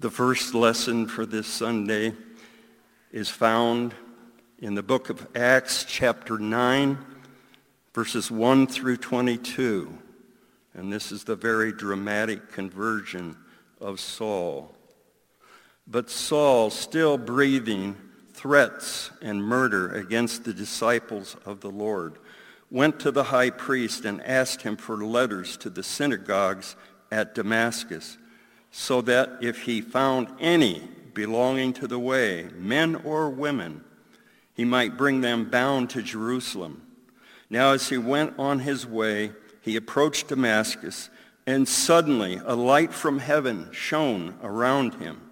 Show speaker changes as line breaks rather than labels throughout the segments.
The first lesson for this Sunday is found in the book of Acts chapter 9, verses 1 through 22. And this is the very dramatic conversion of Saul. But Saul, still breathing threats and murder against the disciples of the Lord, went to the high priest and asked him for letters to the synagogues at Damascus so that if he found any belonging to the way, men or women, he might bring them bound to Jerusalem. Now as he went on his way, he approached Damascus, and suddenly a light from heaven shone around him.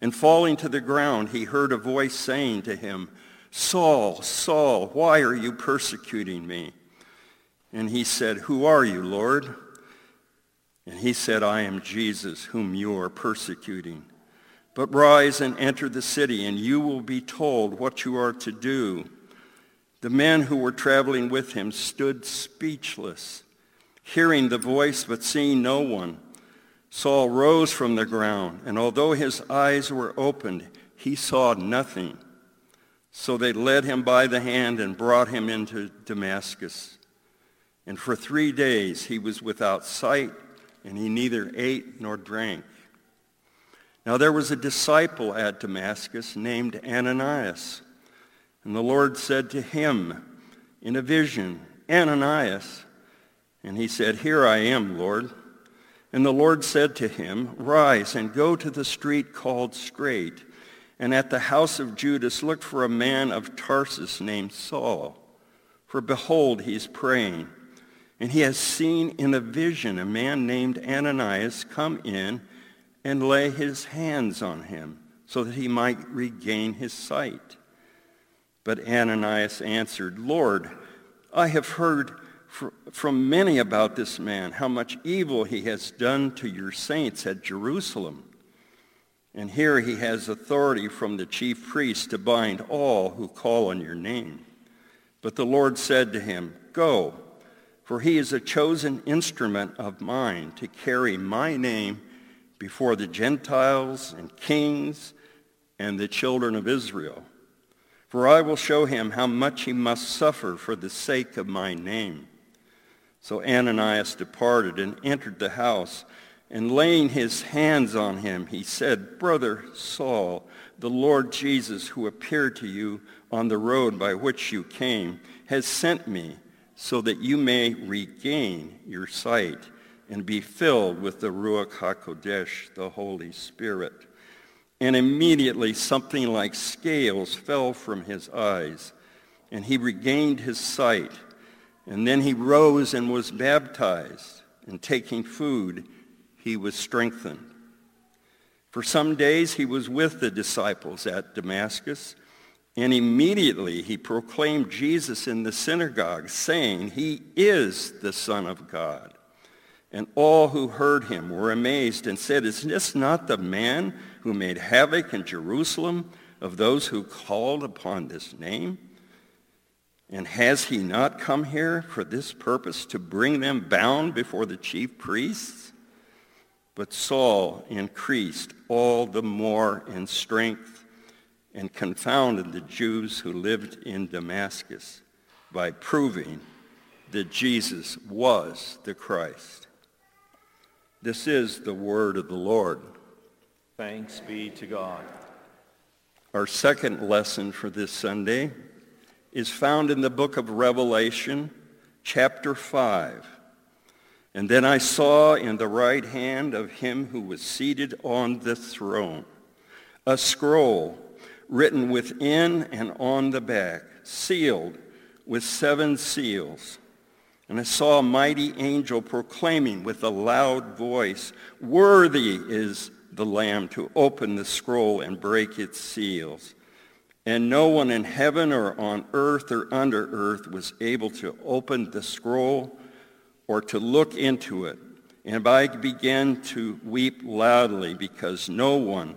And falling to the ground, he heard a voice saying to him, Saul, Saul, why are you persecuting me? And he said, Who are you, Lord? And he said, I am Jesus whom you are persecuting. But rise and enter the city, and you will be told what you are to do. The men who were traveling with him stood speechless, hearing the voice but seeing no one. Saul rose from the ground, and although his eyes were opened, he saw nothing. So they led him by the hand and brought him into Damascus. And for three days he was without sight and he neither ate nor drank. Now there was a disciple at Damascus named Ananias. And the Lord said to him in a vision, Ananias. And he said, Here I am, Lord. And the Lord said to him, Rise and go to the street called Straight, and at the house of Judas look for a man of Tarsus named Saul. For behold, he's praying and he has seen in a vision a man named Ananias come in and lay his hands on him so that he might regain his sight. But Ananias answered, Lord, I have heard from many about this man, how much evil he has done to your saints at Jerusalem. And here he has authority from the chief priest to bind all who call on your name. But the Lord said to him, Go, for he is a chosen instrument of mine to carry my name before the Gentiles and kings and the children of Israel. For I will show him how much he must suffer for the sake of my name. So Ananias departed and entered the house, and laying his hands on him, he said, Brother Saul, the Lord Jesus, who appeared to you on the road by which you came, has sent me so that you may regain your sight and be filled with the Ruach HaKodesh, the Holy Spirit. And immediately something like scales fell from his eyes, and he regained his sight. And then he rose and was baptized, and taking food, he was strengthened. For some days he was with the disciples at Damascus, and immediately he proclaimed Jesus in the synagogue, saying, He is the Son of God. And all who heard him were amazed and said, Is this not the man who made havoc in Jerusalem of those who called upon this name? And has he not come here for this purpose, to bring them bound before the chief priests? But Saul increased all the more in strength and confounded the Jews who lived in Damascus by proving that Jesus was the Christ. This is the word of the Lord.
Thanks be to God.
Our second lesson for this Sunday is found in the book of Revelation, chapter 5. And then I saw in the right hand of him who was seated on the throne a scroll written within and on the back, sealed with seven seals. And I saw a mighty angel proclaiming with a loud voice, Worthy is the Lamb to open the scroll and break its seals. And no one in heaven or on earth or under earth was able to open the scroll or to look into it. And I began to weep loudly because no one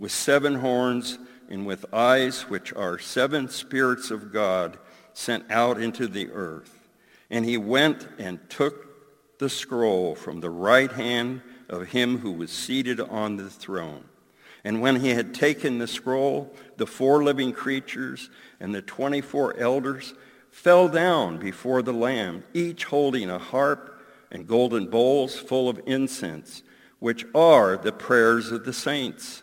with seven horns and with eyes which are seven spirits of God sent out into the earth. And he went and took the scroll from the right hand of him who was seated on the throne. And when he had taken the scroll, the four living creatures and the 24 elders fell down before the Lamb, each holding a harp and golden bowls full of incense, which are the prayers of the saints.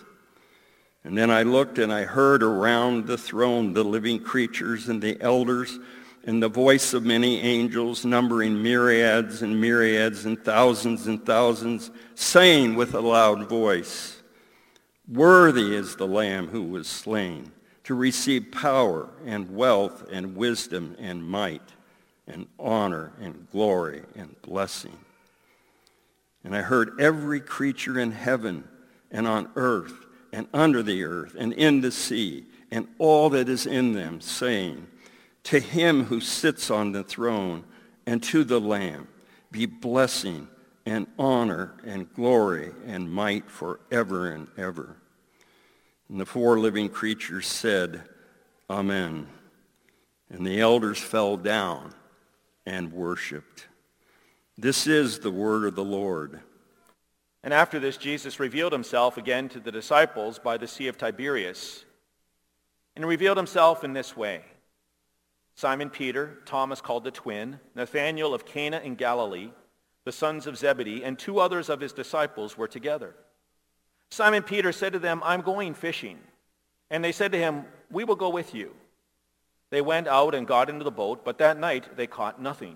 And then I looked and I heard around the throne the living creatures and the elders and the voice of many angels numbering myriads and myriads and thousands and thousands saying with a loud voice, Worthy is the Lamb who was slain to receive power and wealth and wisdom and might and honor and glory and blessing. And I heard every creature in heaven and on earth and under the earth and in the sea and all that is in them saying, to him who sits on the throne and to the Lamb be blessing and honor and glory and might forever and ever. And the four living creatures said, Amen. And the elders fell down and worshiped. This is the word of the Lord.
And after this, Jesus revealed himself again to the disciples by the Sea of Tiberias. And revealed himself in this way. Simon Peter, Thomas called the twin, Nathanael of Cana in Galilee, the sons of Zebedee, and two others of his disciples were together. Simon Peter said to them, I'm going fishing. And they said to him, we will go with you. They went out and got into the boat, but that night they caught nothing.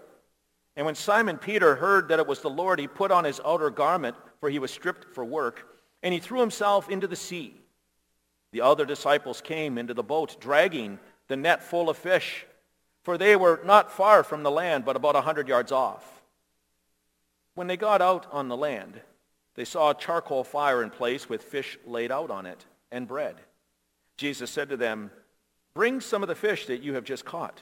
And when Simon Peter heard that it was the Lord, he put on his outer garment, for he was stripped for work, and he threw himself into the sea. The other disciples came into the boat, dragging the net full of fish, for they were not far from the land, but about a hundred yards off. When they got out on the land, they saw a charcoal fire in place with fish laid out on it and bread. Jesus said to them, Bring some of the fish that you have just caught.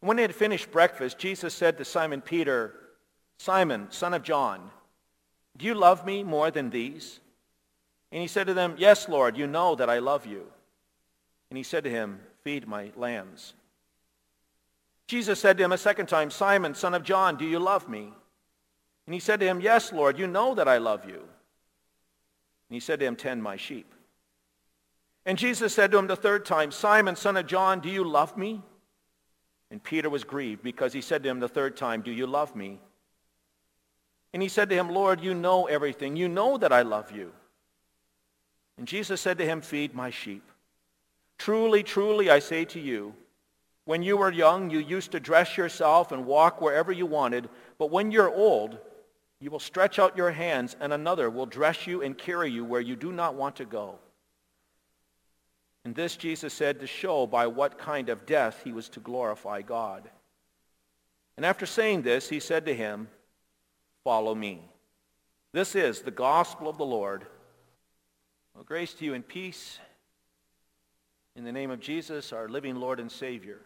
When they had finished breakfast, Jesus said to Simon Peter, Simon, son of John, do you love me more than these? And he said to them, Yes, Lord, you know that I love you. And he said to him, Feed my lambs. Jesus said to him a second time, Simon, son of John, do you love me? And he said to him, Yes, Lord, you know that I love you. And he said to him, Tend my sheep. And Jesus said to him the third time, Simon, son of John, do you love me? And Peter was grieved because he said to him the third time, Do you love me? And he said to him, Lord, you know everything. You know that I love you. And Jesus said to him, Feed my sheep. Truly, truly, I say to you, when you were young, you used to dress yourself and walk wherever you wanted. But when you're old, you will stretch out your hands, and another will dress you and carry you where you do not want to go. And this Jesus said to show by what kind of death he was to glorify God. And after saying this, he said to him, follow me. This is the gospel of the Lord. Well, grace to you and peace in the name of Jesus, our living Lord and Savior.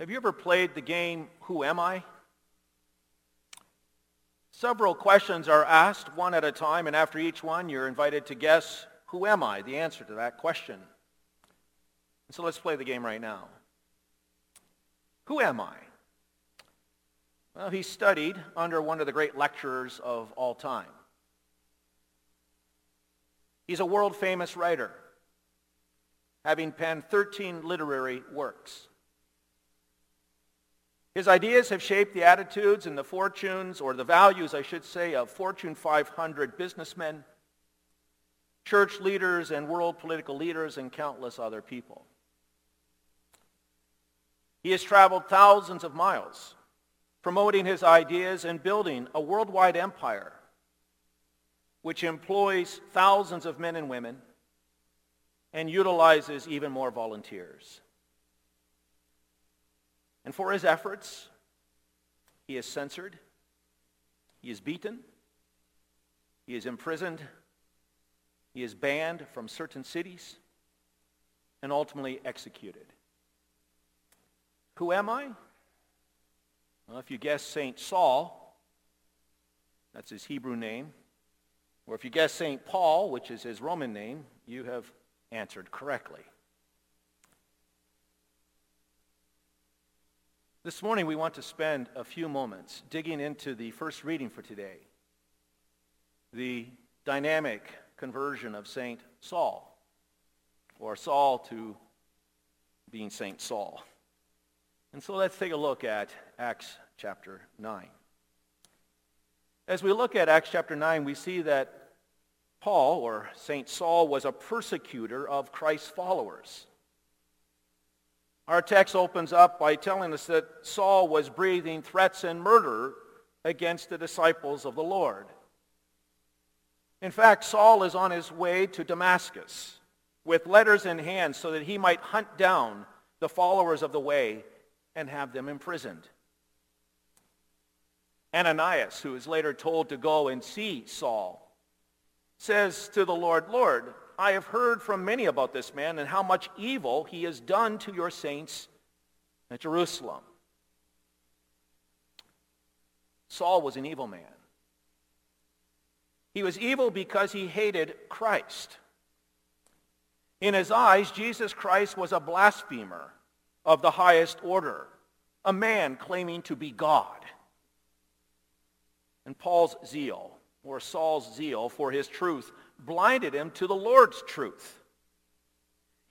Have you ever played the game, Who Am I? Several questions are asked, one at a time, and after each one, you're invited to guess, Who am I? The answer to that question. And so let's play the game right now. Who am I? Well, he studied under one of the great lecturers of all time. He's a world-famous writer, having penned 13 literary works. His ideas have shaped the attitudes and the fortunes, or the values, I should say, of Fortune 500 businessmen, church leaders, and world political leaders, and countless other people. He has traveled thousands of miles promoting his ideas and building a worldwide empire which employs thousands of men and women and utilizes even more volunteers. And for his efforts, he is censored, he is beaten, he is imprisoned, he is banned from certain cities, and ultimately executed. Who am I? Well, if you guess St. Saul, that's his Hebrew name, or if you guess St. Paul, which is his Roman name, you have answered correctly. This morning we want to spend a few moments digging into the first reading for today, the dynamic conversion of St. Saul, or Saul to being St. Saul. And so let's take a look at Acts chapter 9. As we look at Acts chapter 9, we see that Paul, or St. Saul, was a persecutor of Christ's followers. Our text opens up by telling us that Saul was breathing threats and murder against the disciples of the Lord. In fact, Saul is on his way to Damascus with letters in hand so that he might hunt down the followers of the way and have them imprisoned. Ananias, who is later told to go and see Saul, says to the Lord, Lord, I have heard from many about this man and how much evil he has done to your saints at Jerusalem. Saul was an evil man. He was evil because he hated Christ. In his eyes, Jesus Christ was a blasphemer of the highest order, a man claiming to be God. And Paul's zeal, or Saul's zeal for his truth, blinded him to the Lord's truth.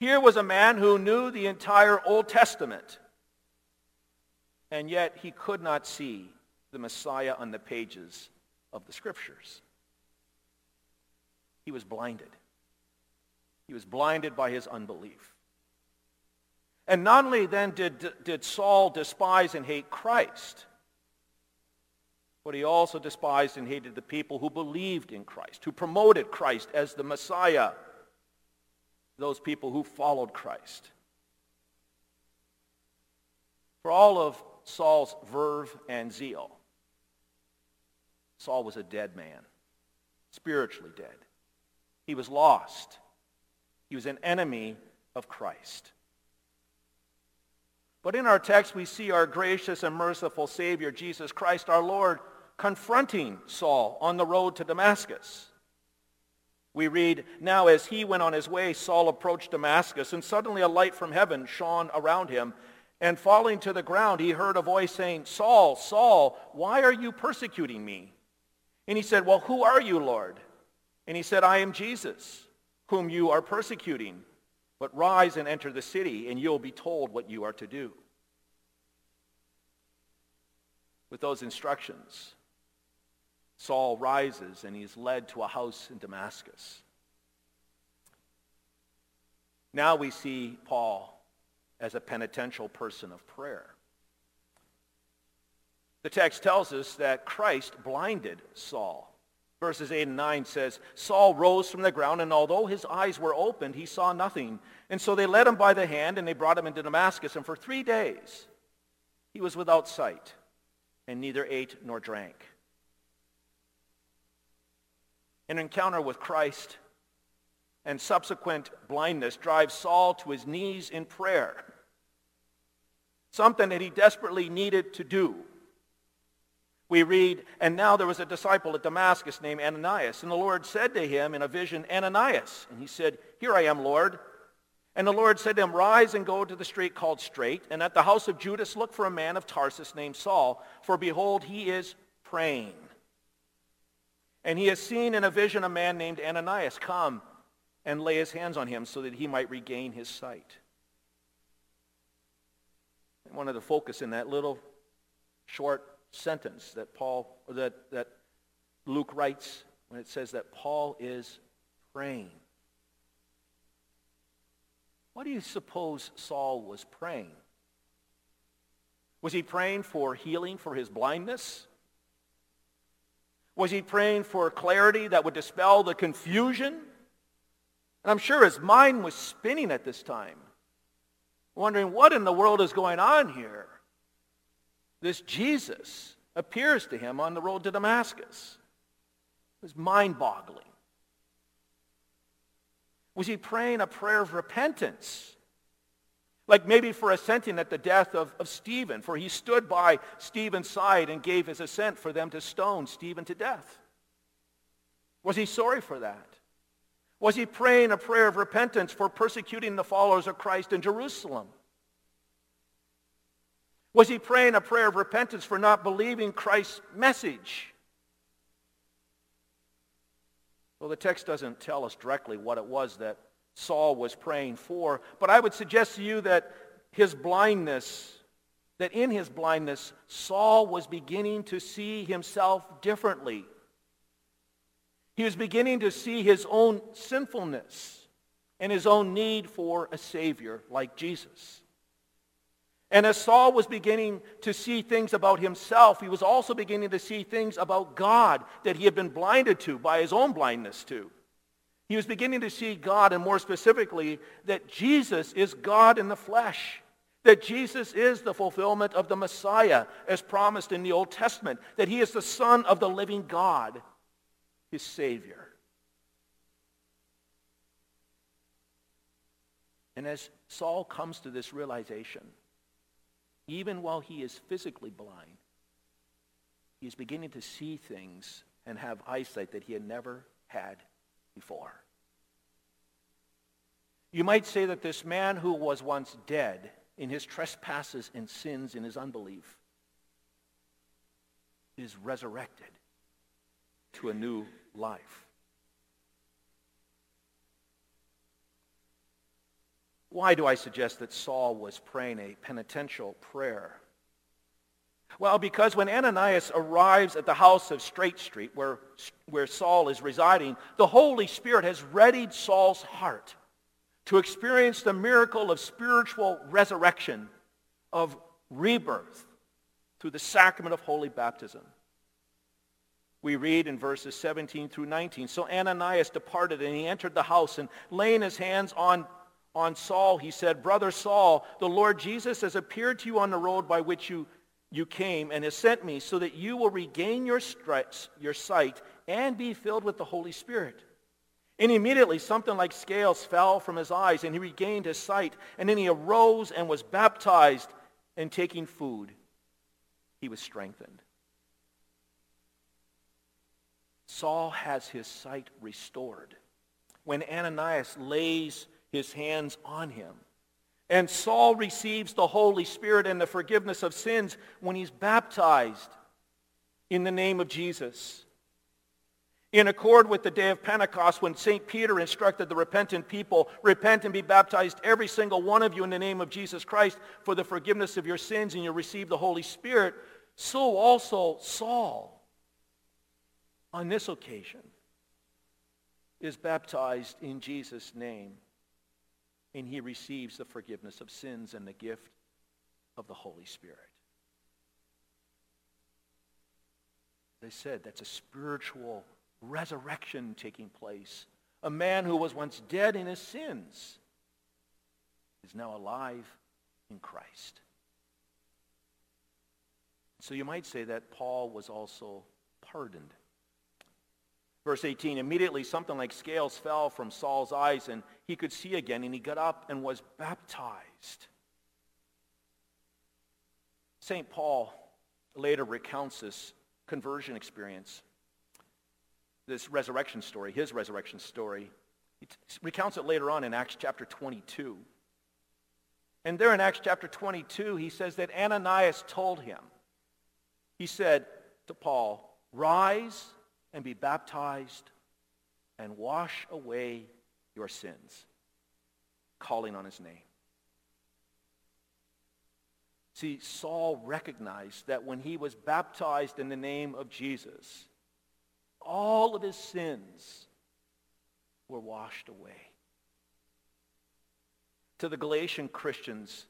Here was a man who knew the entire Old Testament, and yet he could not see the Messiah on the pages of the Scriptures. He was blinded. He was blinded by his unbelief. And not only then did, did Saul despise and hate Christ, but he also despised and hated the people who believed in Christ, who promoted Christ as the Messiah, those people who followed Christ. For all of Saul's verve and zeal, Saul was a dead man, spiritually dead. He was lost. He was an enemy of Christ. But in our text, we see our gracious and merciful Savior, Jesus Christ, our Lord, confronting Saul on the road to Damascus. We read, Now as he went on his way, Saul approached Damascus, and suddenly a light from heaven shone around him. And falling to the ground, he heard a voice saying, Saul, Saul, why are you persecuting me? And he said, Well, who are you, Lord? And he said, I am Jesus, whom you are persecuting. But rise and enter the city, and you'll be told what you are to do. With those instructions, Saul rises and he's led to a house in Damascus. Now we see Paul as a penitential person of prayer. The text tells us that Christ blinded Saul. Verses 8 and 9 says, Saul rose from the ground, and although his eyes were opened, he saw nothing. And so they led him by the hand, and they brought him into Damascus. And for three days he was without sight. and neither ate nor drank. An encounter with Christ and subsequent blindness drives Saul to his knees in prayer, something that he desperately needed to do. We read, and now there was a disciple at Damascus named Ananias, and the Lord said to him in a vision, Ananias. And he said, Here I am, Lord. And the Lord said to him, Rise and go to the street called Straight, and at the house of Judas look for a man of Tarsus named Saul, for behold, he is praying. And he has seen in a vision a man named Ananias come and lay his hands on him so that he might regain his sight. I wanted to focus in that little short sentence that Paul that, that Luke writes when it says that Paul is praying. What do you suppose Saul was praying? Was he praying for healing for his blindness? Was he praying for clarity that would dispel the confusion? And I'm sure his mind was spinning at this time, wondering what in the world is going on here. This Jesus appears to him on the road to Damascus. It was mind-boggling. Was he praying a prayer of repentance? Like maybe for assenting at the death of, of Stephen, for he stood by Stephen's side and gave his assent for them to stone Stephen to death. Was he sorry for that? Was he praying a prayer of repentance for persecuting the followers of Christ in Jerusalem? Was he praying a prayer of repentance for not believing Christ's message? Well, the text doesn't tell us directly what it was that Saul was praying for, but I would suggest to you that his blindness, that in his blindness, Saul was beginning to see himself differently. He was beginning to see his own sinfulness and his own need for a Savior like Jesus. And as Saul was beginning to see things about himself, he was also beginning to see things about God that he had been blinded to by his own blindness to. He was beginning to see God, and more specifically, that Jesus is God in the flesh. That Jesus is the fulfillment of the Messiah as promised in the Old Testament. That he is the Son of the living God, his Savior. And as Saul comes to this realization, even while he is physically blind, he is beginning to see things and have eyesight that he had never had before. You might say that this man who was once dead in his trespasses and sins in his unbelief is resurrected to a new life. Why do I suggest that Saul was praying a penitential prayer? Well, because when Ananias arrives at the house of Straight Street, where, where Saul is residing, the Holy Spirit has readied Saul's heart to experience the miracle of spiritual resurrection, of rebirth, through the sacrament of holy baptism. We read in verses 17 through 19, So Ananias departed, and he entered the house, and laying his hands on on Saul, he said, Brother Saul, the Lord Jesus has appeared to you on the road by which you, you came and has sent me so that you will regain your, stri- your sight and be filled with the Holy Spirit. And immediately something like scales fell from his eyes and he regained his sight. And then he arose and was baptized and taking food. He was strengthened. Saul has his sight restored. When Ananias lays his hands on him. And Saul receives the Holy Spirit and the forgiveness of sins when he's baptized in the name of Jesus. In accord with the day of Pentecost, when St. Peter instructed the repentant people, repent and be baptized, every single one of you, in the name of Jesus Christ for the forgiveness of your sins, and you'll receive the Holy Spirit, so also Saul, on this occasion, is baptized in Jesus' name and he receives the forgiveness of sins and the gift of the Holy Spirit. They said that's a spiritual resurrection taking place. A man who was once dead in his sins is now alive in Christ. So you might say that Paul was also pardoned. Verse 18, immediately something like scales fell from Saul's eyes and he could see again and he got up and was baptized. St. Paul later recounts this conversion experience, this resurrection story, his resurrection story. He t- recounts it later on in Acts chapter 22. And there in Acts chapter 22, he says that Ananias told him, he said to Paul, rise and be baptized and wash away your sins, calling on his name. See, Saul recognized that when he was baptized in the name of Jesus, all of his sins were washed away. To the Galatian Christians,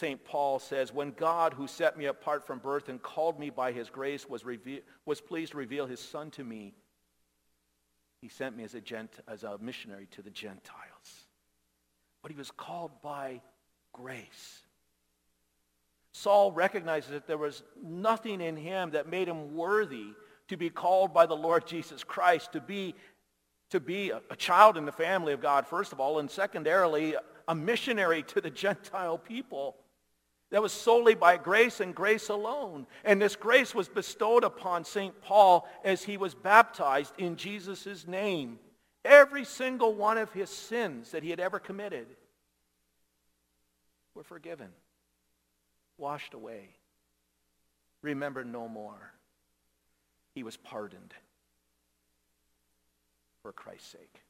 St. Paul says, when God, who set me apart from birth and called me by his grace, was, reve- was pleased to reveal his son to me, he sent me as a, gent- as a missionary to the Gentiles. But he was called by grace. Saul recognizes that there was nothing in him that made him worthy to be called by the Lord Jesus Christ, to be, to be a, a child in the family of God, first of all, and secondarily, a missionary to the Gentile people. That was solely by grace and grace alone. And this grace was bestowed upon St. Paul as he was baptized in Jesus' name. Every single one of his sins that he had ever committed were forgiven, washed away, remembered no more. He was pardoned for Christ's sake.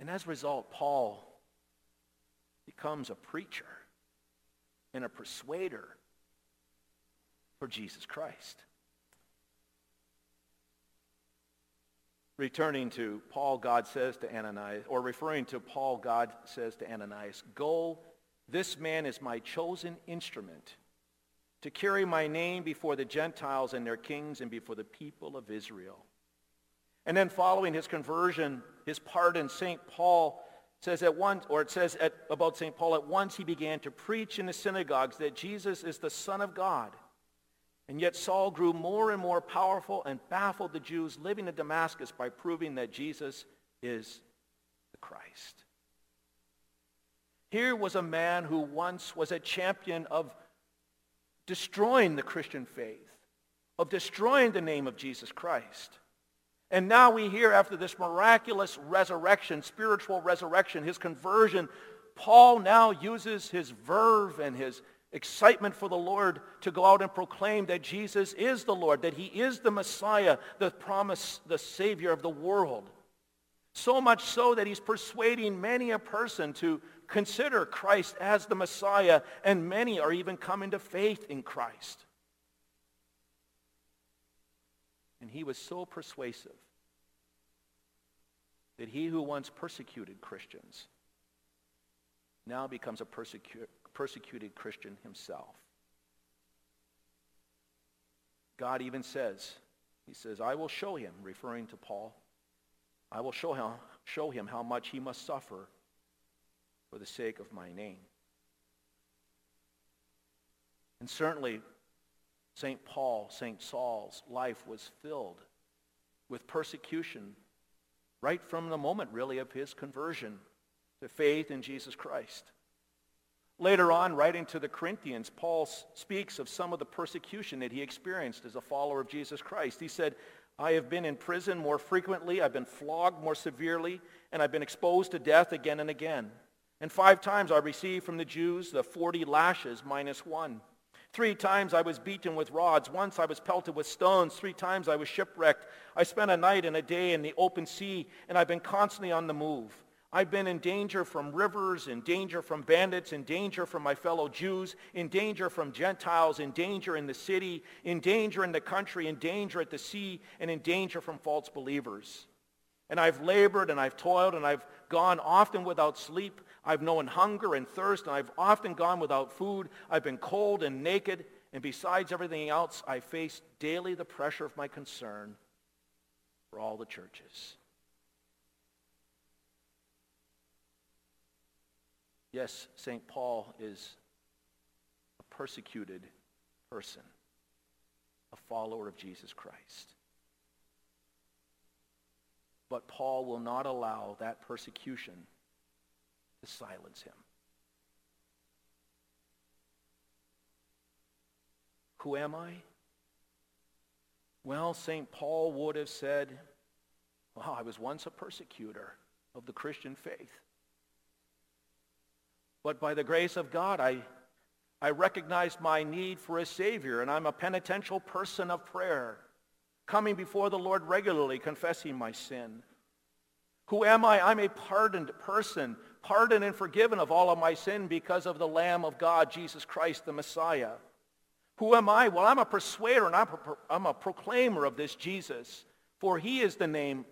And as a result, Paul becomes a preacher and a persuader for Jesus Christ. Returning to Paul, God says to Ananias, or referring to Paul, God says to Ananias, Go, this man is my chosen instrument to carry my name before the Gentiles and their kings and before the people of Israel. And then following his conversion, his pardon, St. Paul says at once, or it says at, about St. Paul, at once he began to preach in the synagogues that Jesus is the Son of God. And yet Saul grew more and more powerful and baffled the Jews living in Damascus by proving that Jesus is the Christ. Here was a man who once was a champion of destroying the Christian faith, of destroying the name of Jesus Christ. And now we hear after this miraculous resurrection, spiritual resurrection, his conversion, Paul now uses his verve and his excitement for the Lord to go out and proclaim that Jesus is the Lord, that he is the Messiah, the promise, the Savior of the world. So much so that he's persuading many a person to consider Christ as the Messiah, and many are even coming to faith in Christ. And he was so persuasive that he who once persecuted Christians now becomes a persecu- persecuted Christian himself. God even says, he says, I will show him, referring to Paul, I will show him, show him how much he must suffer for the sake of my name. And certainly, St. Paul, St. Saul's life was filled with persecution right from the moment, really, of his conversion to faith in Jesus Christ. Later on, writing to the Corinthians, Paul speaks of some of the persecution that he experienced as a follower of Jesus Christ. He said, I have been in prison more frequently, I've been flogged more severely, and I've been exposed to death again and again. And five times I received from the Jews the 40 lashes minus one. Three times I was beaten with rods. Once I was pelted with stones. Three times I was shipwrecked. I spent a night and a day in the open sea, and I've been constantly on the move. I've been in danger from rivers, in danger from bandits, in danger from my fellow Jews, in danger from Gentiles, in danger in the city, in danger in the country, in danger at the sea, and in danger from false believers. And I've labored and I've toiled and I've gone often without sleep. I've known hunger and thirst, and I've often gone without food. I've been cold and naked, and besides everything else, I face daily the pressure of my concern for all the churches. Yes, St. Paul is a persecuted person, a follower of Jesus Christ. But Paul will not allow that persecution to silence him. Who am I? Well, St. Paul would have said, well, I was once a persecutor of the Christian faith. But by the grace of God, I, I recognized my need for a Savior, and I'm a penitential person of prayer coming before the Lord regularly, confessing my sin. Who am I? I'm a pardoned person, pardoned and forgiven of all of my sin because of the Lamb of God, Jesus Christ, the Messiah. Who am I? Well, I'm a persuader and I'm a, I'm a proclaimer of this Jesus, for he is the name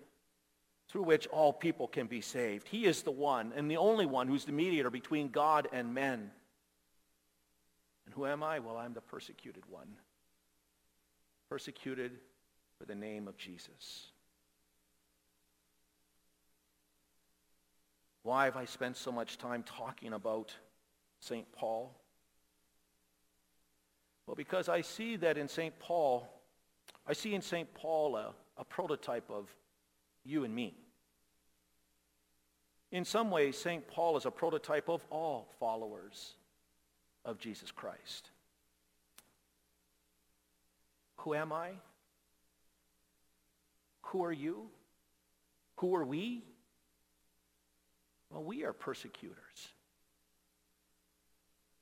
through which all people can be saved. He is the one and the only one who's the mediator between God and men. And who am I? Well, I'm the persecuted one. Persecuted for the name of Jesus. Why have I spent so much time talking about St. Paul? Well, because I see that in St. Paul, I see in St. Paul a, a prototype of you and me. In some ways, St. Paul is a prototype of all followers of Jesus Christ. Who am I? Who are you? Who are we? Well, we are persecutors.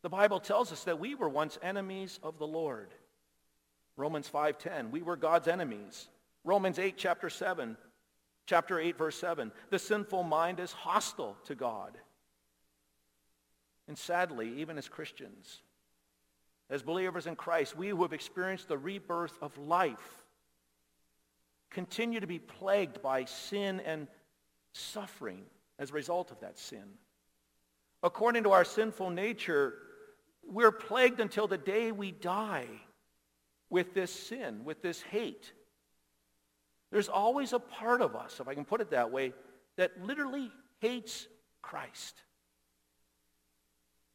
The Bible tells us that we were once enemies of the Lord. Romans 5:10, we were God's enemies. Romans 8 chapter 7, chapter 8 verse 7, the sinful mind is hostile to God. And sadly, even as Christians, as believers in Christ, we who have experienced the rebirth of life continue to be plagued by sin and suffering as a result of that sin. According to our sinful nature, we're plagued until the day we die with this sin, with this hate. There's always a part of us, if I can put it that way, that literally hates Christ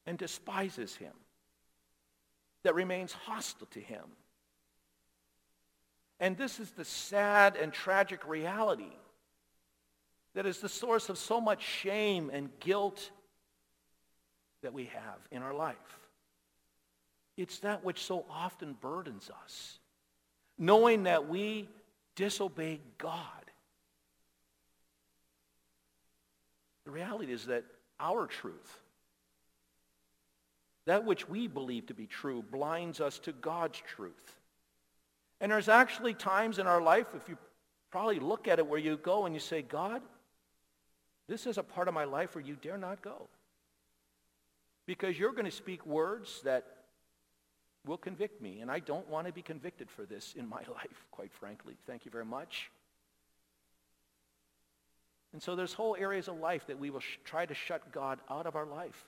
and despises him, that remains hostile to him. And this is the sad and tragic reality that is the source of so much shame and guilt that we have in our life. It's that which so often burdens us, knowing that we disobey God. The reality is that our truth, that which we believe to be true, blinds us to God's truth. And there's actually times in our life, if you probably look at it, where you go and you say, God, this is a part of my life where you dare not go. Because you're going to speak words that will convict me, and I don't want to be convicted for this in my life, quite frankly. Thank you very much. And so there's whole areas of life that we will sh- try to shut God out of our life.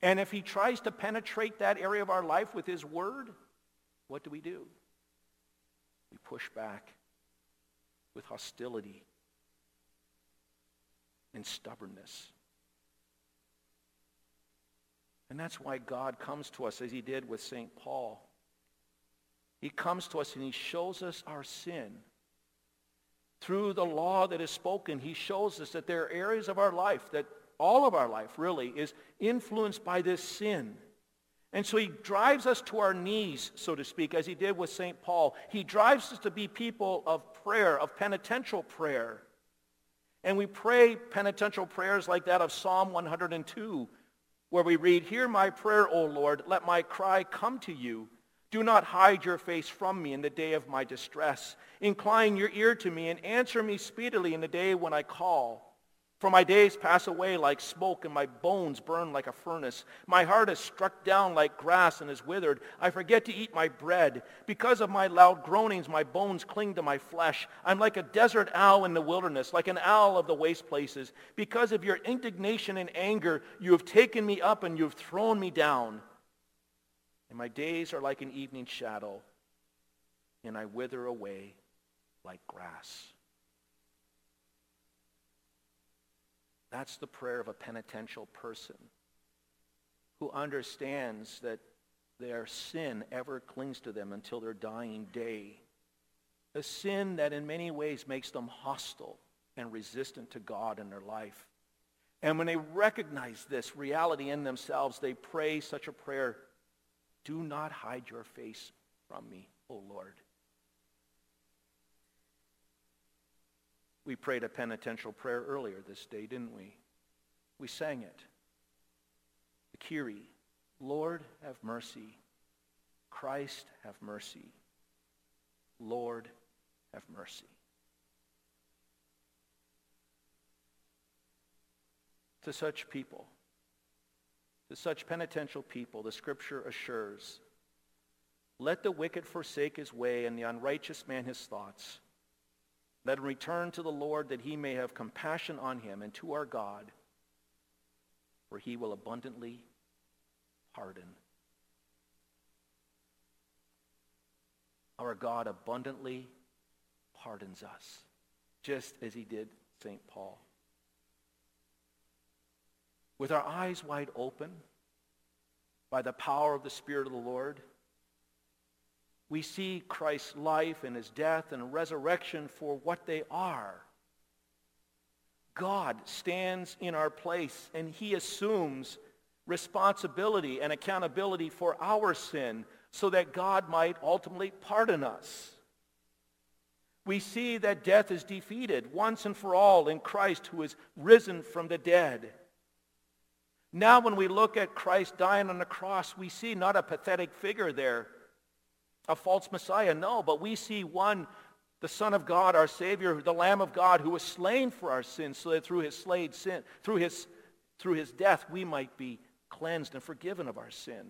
And if he tries to penetrate that area of our life with his word, what do we do? We push back with hostility and stubbornness. And that's why God comes to us as he did with St. Paul. He comes to us and he shows us our sin. Through the law that is spoken, he shows us that there are areas of our life, that all of our life really is influenced by this sin. And so he drives us to our knees, so to speak, as he did with St. Paul. He drives us to be people of prayer, of penitential prayer. And we pray penitential prayers like that of Psalm 102, where we read, Hear my prayer, O Lord, let my cry come to you. Do not hide your face from me in the day of my distress. Incline your ear to me and answer me speedily in the day when I call. For my days pass away like smoke, and my bones burn like a furnace. My heart is struck down like grass and is withered. I forget to eat my bread. Because of my loud groanings, my bones cling to my flesh. I'm like a desert owl in the wilderness, like an owl of the waste places. Because of your indignation and anger, you have taken me up and you have thrown me down. And my days are like an evening shadow, and I wither away like grass. That's the prayer of a penitential person who understands that their sin ever clings to them until their dying day. A sin that in many ways makes them hostile and resistant to God in their life. And when they recognize this reality in themselves, they pray such a prayer, do not hide your face from me, O Lord. We prayed a penitential prayer earlier this day, didn't we? We sang it. The Kyrie, Lord, have mercy. Christ, have mercy. Lord, have mercy. To such people, to such penitential people, the scripture assures, let the wicked forsake his way and the unrighteous man his thoughts. Let him return to the Lord that he may have compassion on him and to our God, for he will abundantly pardon. Our God abundantly pardons us, just as he did St. Paul. With our eyes wide open, by the power of the Spirit of the Lord, we see Christ's life and his death and resurrection for what they are. God stands in our place and he assumes responsibility and accountability for our sin so that God might ultimately pardon us. We see that death is defeated once and for all in Christ who is risen from the dead. Now when we look at Christ dying on the cross, we see not a pathetic figure there, a false Messiah, no, but we see one, the Son of God, our Savior, the Lamb of God, who was slain for our sins, so that through his slayed sin, through his, through his death, we might be cleansed and forgiven of our sin.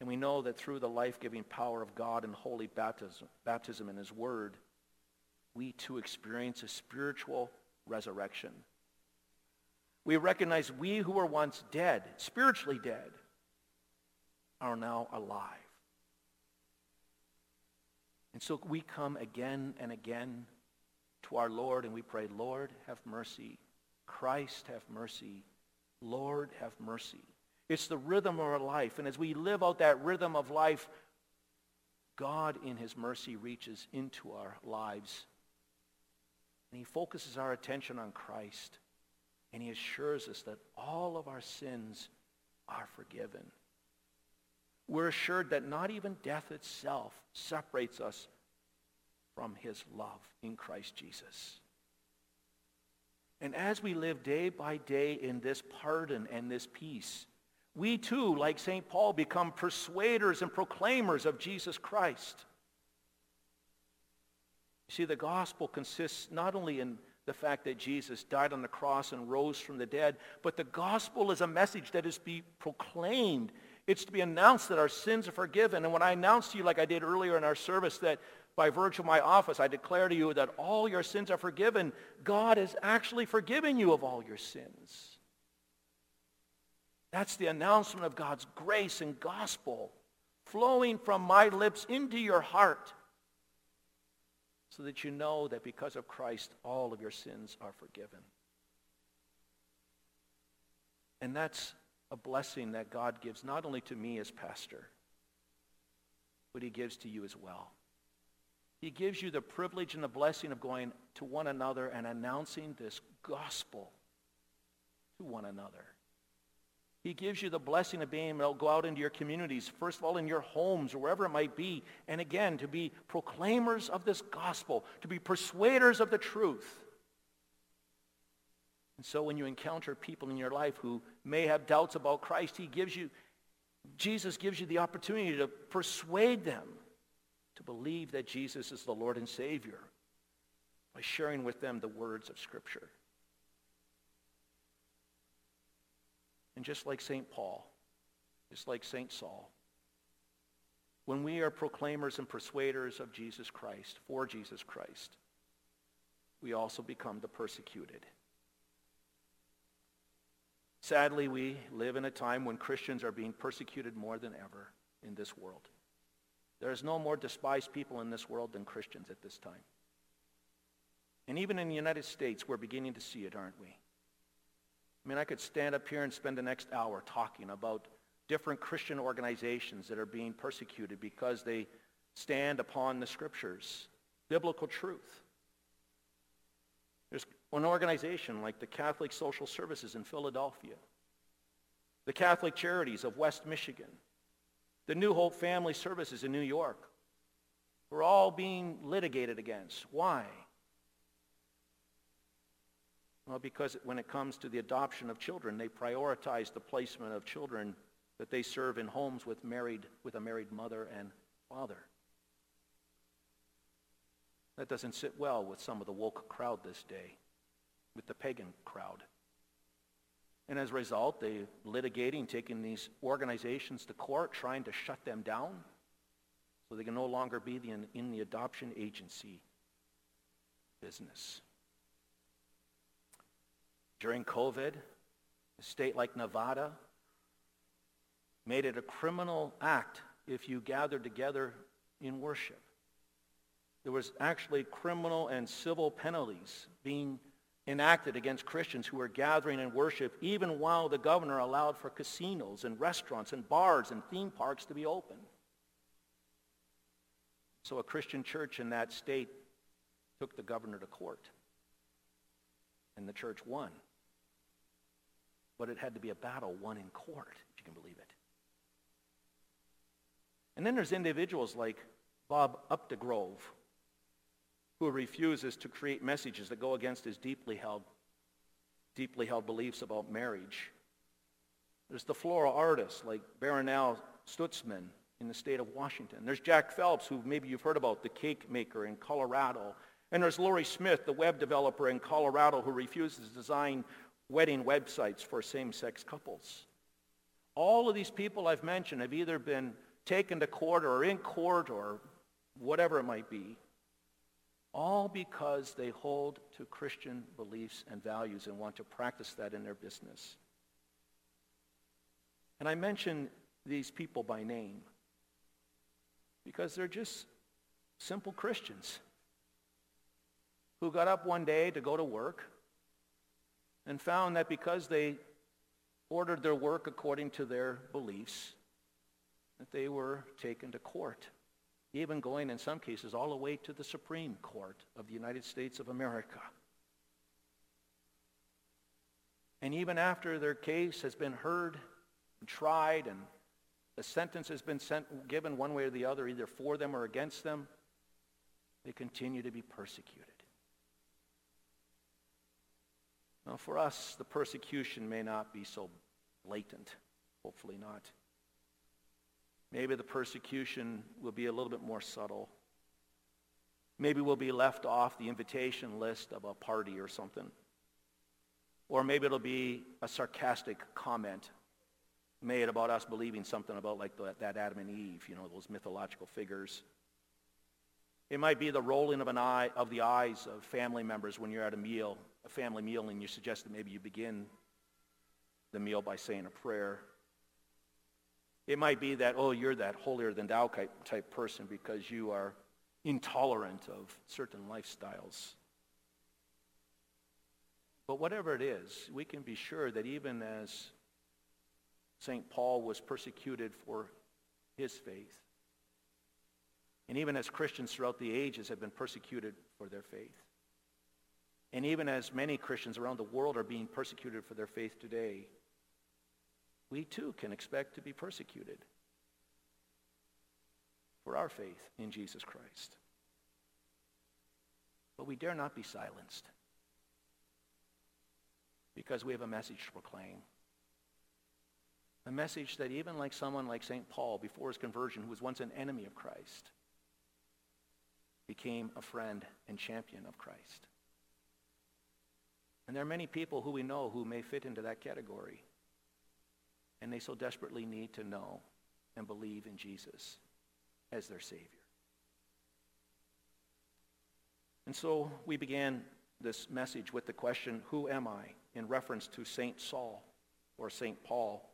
And we know that through the life-giving power of God and holy baptism, baptism in his word, we too experience a spiritual resurrection. We recognize we who were once dead, spiritually dead, are now alive. And so we come again and again to our Lord and we pray, Lord, have mercy. Christ, have mercy. Lord, have mercy. It's the rhythm of our life. And as we live out that rhythm of life, God in his mercy reaches into our lives. And he focuses our attention on Christ. And he assures us that all of our sins are forgiven we're assured that not even death itself separates us from his love in Christ Jesus. And as we live day by day in this pardon and this peace, we too, like St. Paul, become persuaders and proclaimers of Jesus Christ. You see, the gospel consists not only in the fact that Jesus died on the cross and rose from the dead, but the gospel is a message that is to be proclaimed it's to be announced that our sins are forgiven. And when I announce to you, like I did earlier in our service, that by virtue of my office, I declare to you that all your sins are forgiven, God has actually forgiven you of all your sins. That's the announcement of God's grace and gospel flowing from my lips into your heart so that you know that because of Christ, all of your sins are forgiven. And that's a blessing that God gives not only to me as pastor, but he gives to you as well. He gives you the privilege and the blessing of going to one another and announcing this gospel to one another. He gives you the blessing of being able to go out into your communities, first of all in your homes or wherever it might be, and again, to be proclaimers of this gospel, to be persuaders of the truth. And so when you encounter people in your life who may have doubts about Christ, he gives you, Jesus gives you the opportunity to persuade them to believe that Jesus is the Lord and Savior by sharing with them the words of Scripture. And just like St. Paul, just like St. Saul, when we are proclaimers and persuaders of Jesus Christ, for Jesus Christ, we also become the persecuted. Sadly, we live in a time when Christians are being persecuted more than ever in this world. There is no more despised people in this world than Christians at this time. And even in the United States, we're beginning to see it, aren't we? I mean, I could stand up here and spend the next hour talking about different Christian organizations that are being persecuted because they stand upon the scriptures, biblical truth. An organization like the Catholic Social Services in Philadelphia, the Catholic Charities of West Michigan, the New Hope Family Services in New York. We're all being litigated against. Why? Well, because when it comes to the adoption of children, they prioritize the placement of children that they serve in homes with married with a married mother and father. That doesn't sit well with some of the woke crowd this day, with the pagan crowd. And as a result, they litigating, taking these organizations to court, trying to shut them down so they can no longer be the, in, in the adoption agency business. During COVID, a state like Nevada made it a criminal act if you gathered together in worship. There was actually criminal and civil penalties being enacted against Christians who were gathering in worship even while the governor allowed for casinos and restaurants and bars and theme parks to be open. So a Christian church in that state took the governor to court. And the church won. But it had to be a battle won in court, if you can believe it. And then there's individuals like Bob Updegrove, who refuses to create messages that go against his deeply held, deeply held beliefs about marriage. There's the floral artists like Barronelle Stutzman in the state of Washington. There's Jack Phelps, who maybe you've heard about, the cake maker in Colorado. And there's Lori Smith, the web developer in Colorado, who refuses to design wedding websites for same-sex couples. All of these people I've mentioned have either been taken to court or in court or whatever it might be, all because they hold to Christian beliefs and values and want to practice that in their business. And I mention these people by name because they're just simple Christians who got up one day to go to work and found that because they ordered their work according to their beliefs, that they were taken to court, even going in some cases all the way to the Supreme Court of the United States of America. And even after their case has been heard and tried and the sentence has been sent, given one way or the other, either for them or against them, they continue to be persecuted. Now, for us, the persecution may not be so blatant. Hopefully not. Maybe the persecution will be a little bit more subtle. Maybe we'll be left off the invitation list of a party or something. Or maybe it'll be a sarcastic comment made about us believing something about like the, that Adam and Eve, you know, those mythological figures. It might be the rolling of an eye of the eyes of family members when you're at a meal, a family meal, and you suggest that maybe you begin the meal by saying a prayer. It might be that, oh, you're that holier than thou type person because you are intolerant of certain lifestyles. But whatever it is, we can be sure that even as St. Paul was persecuted for his faith. And even as Christians throughout the ages have been persecuted for their faith. And even as many Christians around the world are being persecuted for their faith today, we too can expect to be persecuted for our faith in Jesus Christ. But we dare not be silenced because we have a message to proclaim. A message that even like someone like St. Paul, before his conversion, who was once an enemy of Christ, became a friend and champion of Christ. And there are many people who we know who may fit into that category. And they so desperately need to know and believe in Jesus as their Savior. And so we began this message with the question, Who am I? in reference to St. Saul or St. Paul.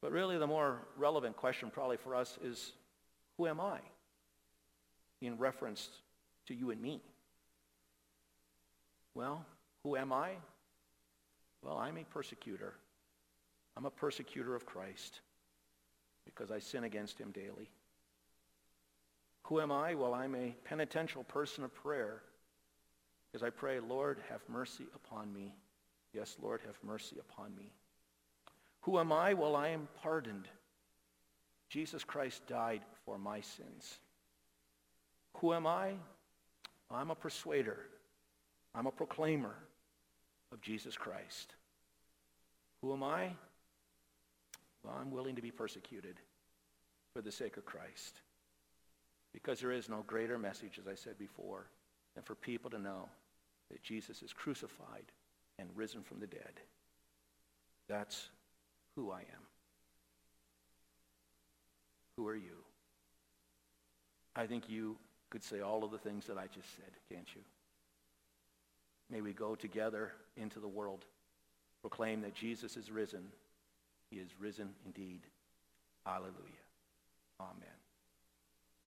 But really the more relevant question probably for us is, who am I? In reference to you and me. Well, who am I? Well, I'm a persecutor I'm a persecutor of Christ because I sin against him daily. Who am I? Well, I'm a penitential person of prayer because I pray, Lord, have mercy upon me. Yes, Lord, have mercy upon me. Who am I? Well, I am pardoned. Jesus Christ died for my sins. Who am I? I'm a persuader. I'm a proclaimer of Jesus Christ. Who am I? Well, I'm willing to be persecuted for the sake of Christ. Because there is no greater message, as I said before, than for people to know that Jesus is crucified and risen from the dead. That's who I am. Who are you? I think you could say all of the things that I just said, can't you? May we go together into the world, proclaim that Jesus is risen. He is risen indeed. Hallelujah. Amen.